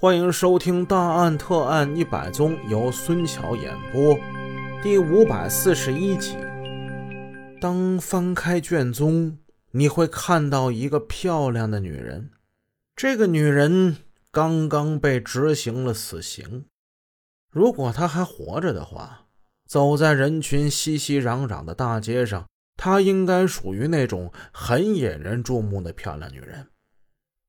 欢迎收听《大案特案一百宗》，由孙桥演播，第五百四十一集。当翻开卷宗，你会看到一个漂亮的女人。这个女人刚刚被执行了死刑。如果她还活着的话，走在人群熙熙攘攘的大街上，她应该属于那种很引人注目的漂亮女人。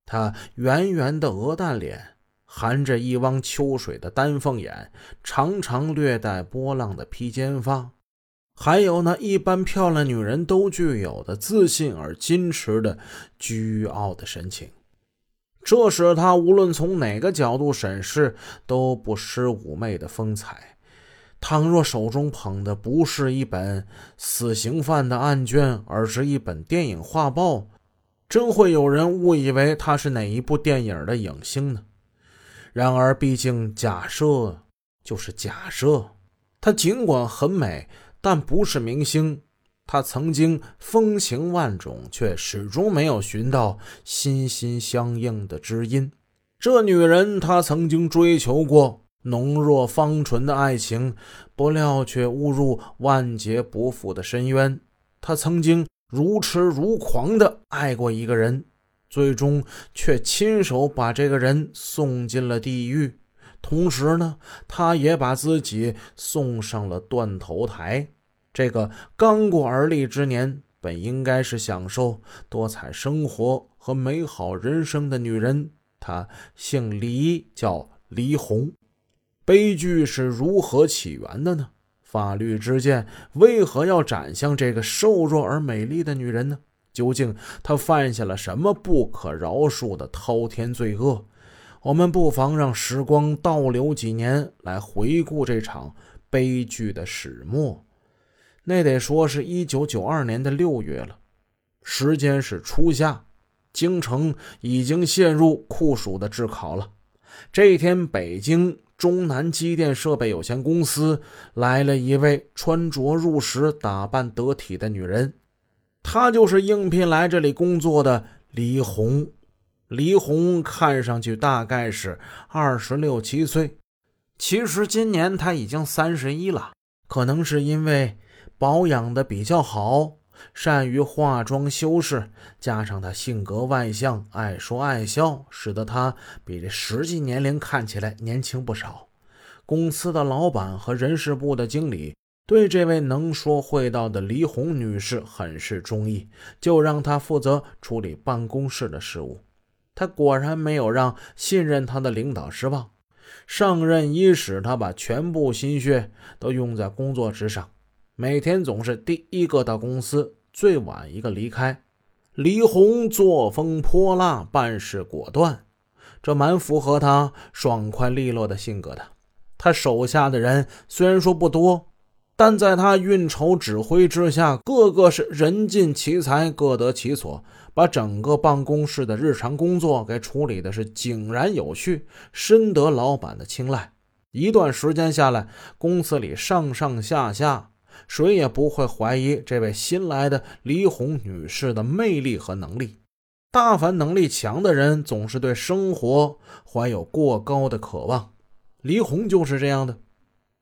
她圆圆的鹅蛋脸。含着一汪秋水的丹凤眼，长长略带波浪的披肩发，还有那一般漂亮女人都具有的自信而矜持的倨傲的神情，这使她无论从哪个角度审视都不失妩媚的风采。倘若手中捧的不是一本死刑犯的案卷，而是一本电影画报，真会有人误以为她是哪一部电影的影星呢？然而，毕竟假设就是假设。她尽管很美，但不是明星。她曾经风情万种，却始终没有寻到心心相印的知音。这女人，她曾经追求过浓若芳醇的爱情，不料却误入万劫不复的深渊。她曾经如痴如狂地爱过一个人。最终却亲手把这个人送进了地狱，同时呢，他也把自己送上了断头台。这个刚过而立之年，本应该是享受多彩生活和美好人生的女人，她姓黎，叫黎红。悲剧是如何起源的呢？法律之剑为何要斩向这个瘦弱而美丽的女人呢？究竟他犯下了什么不可饶恕的滔天罪恶？我们不妨让时光倒流几年，来回顾这场悲剧的始末。那得说是一九九二年的六月了，时间是初夏，京城已经陷入酷暑的炙烤了。这一天，北京中南机电设备有限公司来了一位穿着入时、打扮得体的女人。她就是应聘来这里工作的李红。李红看上去大概是二十六七岁，其实今年她已经三十一了。可能是因为保养的比较好，善于化妆修饰，加上她性格外向，爱说爱笑，使得她比这实际年龄看起来年轻不少。公司的老板和人事部的经理。对这位能说会道的黎红女士很是中意，就让她负责处理办公室的事务。她果然没有让信任她的领导失望。上任伊始，她把全部心血都用在工作之上，每天总是第一个到公司，最晚一个离开。黎红作风泼辣，办事果断，这蛮符合她爽快利落的性格的。她手下的人虽然说不多。但在他运筹指挥之下，个个是人尽其才，各得其所，把整个办公室的日常工作给处理的是井然有序，深得老板的青睐。一段时间下来，公司里上上下下谁也不会怀疑这位新来的李红女士的魅力和能力。大凡能力强的人，总是对生活怀有过高的渴望，李红就是这样的。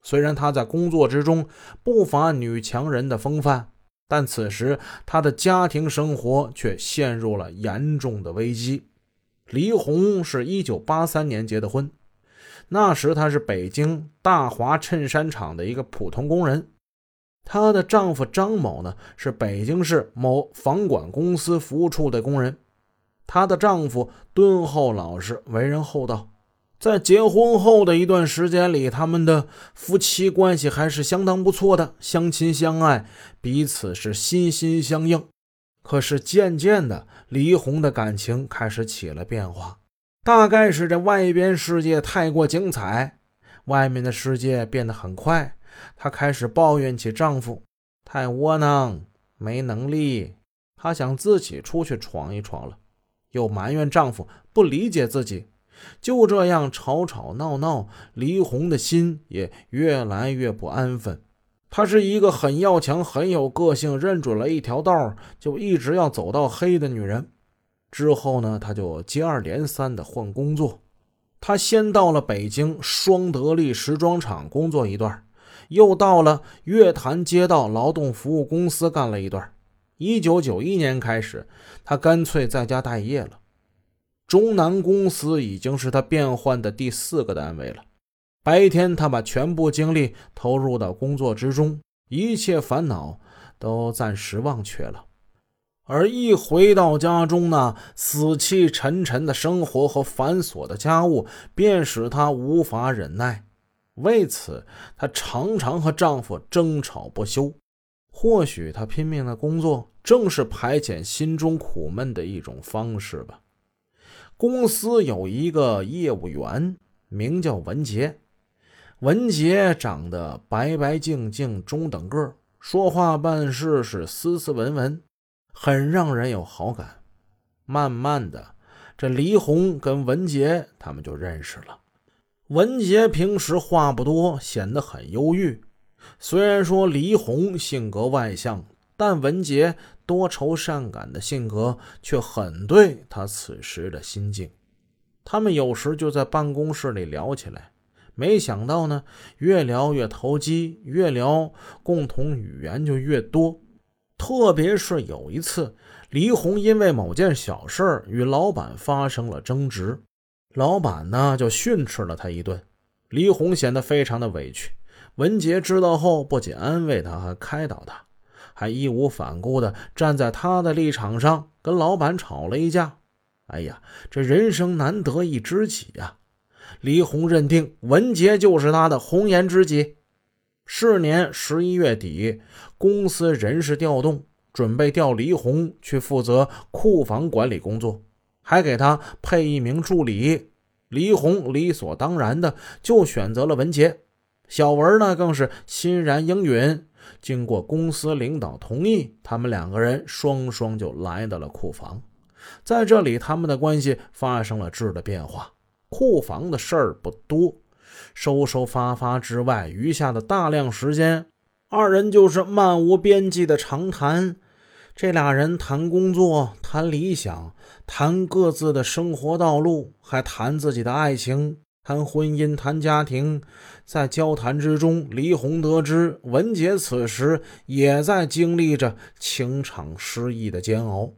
虽然她在工作之中不乏女强人的风范，但此时她的家庭生活却陷入了严重的危机。黎红是一九八三年结的婚，那时她是北京大华衬衫厂的一个普通工人，她的丈夫张某呢是北京市某房管公司服务处的工人，她的丈夫敦厚老实，为人厚道。在结婚后的一段时间里，他们的夫妻关系还是相当不错的，相亲相爱，彼此是心心相印。可是渐渐的，黎红的感情开始起了变化。大概是这外边世界太过精彩，外面的世界变得很快。她开始抱怨起丈夫太窝囊、没能力，她想自己出去闯一闯了，又埋怨丈夫不理解自己。就这样吵吵闹闹，黎红的心也越来越不安分。她是一个很要强、很有个性，认准了一条道就一直要走到黑的女人。之后呢，她就接二连三的换工作。他先到了北京双得利时装厂工作一段，又到了月坛街道劳动服务公司干了一段。一九九一年开始，他干脆在家待业了。中南公司已经是他变换的第四个单位了。白天，他把全部精力投入到工作之中，一切烦恼都暂时忘却了。而一回到家中呢，死气沉沉的生活和繁琐的家务便使她无法忍耐。为此，她常常和丈夫争吵不休。或许她拼命的工作正是排遣心中苦闷的一种方式吧。公司有一个业务员，名叫文杰。文杰长得白白净净、中等个说话办事是斯斯文文。很让人有好感。慢慢的，这黎红跟文杰他们就认识了。文杰平时话不多，显得很忧郁。虽然说黎红性格外向，但文杰多愁善感的性格却很对他此时的心境。他们有时就在办公室里聊起来，没想到呢，越聊越投机，越聊共同语言就越多。特别是有一次，黎红因为某件小事与老板发生了争执，老板呢就训斥了他一顿。黎红显得非常的委屈。文杰知道后，不仅安慰他，还开导他，还义无反顾地站在他的立场上跟老板吵了一架。哎呀，这人生难得一知己呀！黎红认定文杰就是他的红颜知己。是年十一月底，公司人事调动，准备调黎红去负责库房管理工作，还给他配一名助理。黎红理所当然的就选择了文杰，小文呢更是欣然应允。经过公司领导同意，他们两个人双双就来到了库房。在这里，他们的关系发生了质的变化。库房的事儿不多。收收发发之外，余下的大量时间，二人就是漫无边际的长谈。这俩人谈工作，谈理想，谈各自的生活道路，还谈自己的爱情，谈婚姻，谈家庭。在交谈之中，黎红得知文杰此时也在经历着情场失意的煎熬。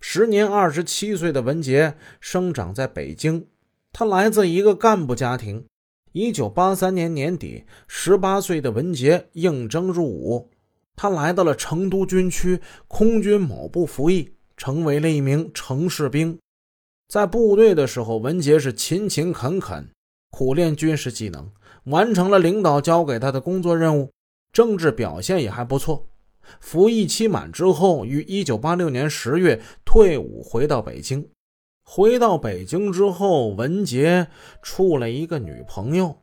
时年二十七岁的文杰生长在北京，他来自一个干部家庭。一九八三年年底，十八岁的文杰应征入伍，他来到了成都军区空军某部服役，成为了一名城市兵。在部队的时候，文杰是勤勤恳恳，苦练军事技能，完成了领导交给他的工作任务，政治表现也还不错。服役期满之后，于一九八六年十月退伍，回到北京。回到北京之后，文杰处了一个女朋友，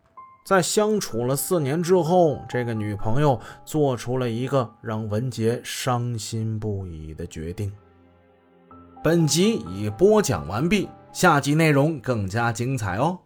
在相处了四年之后，这个女朋友做出了一个让文杰伤心不已的决定。本集已播讲完毕，下集内容更加精彩哦。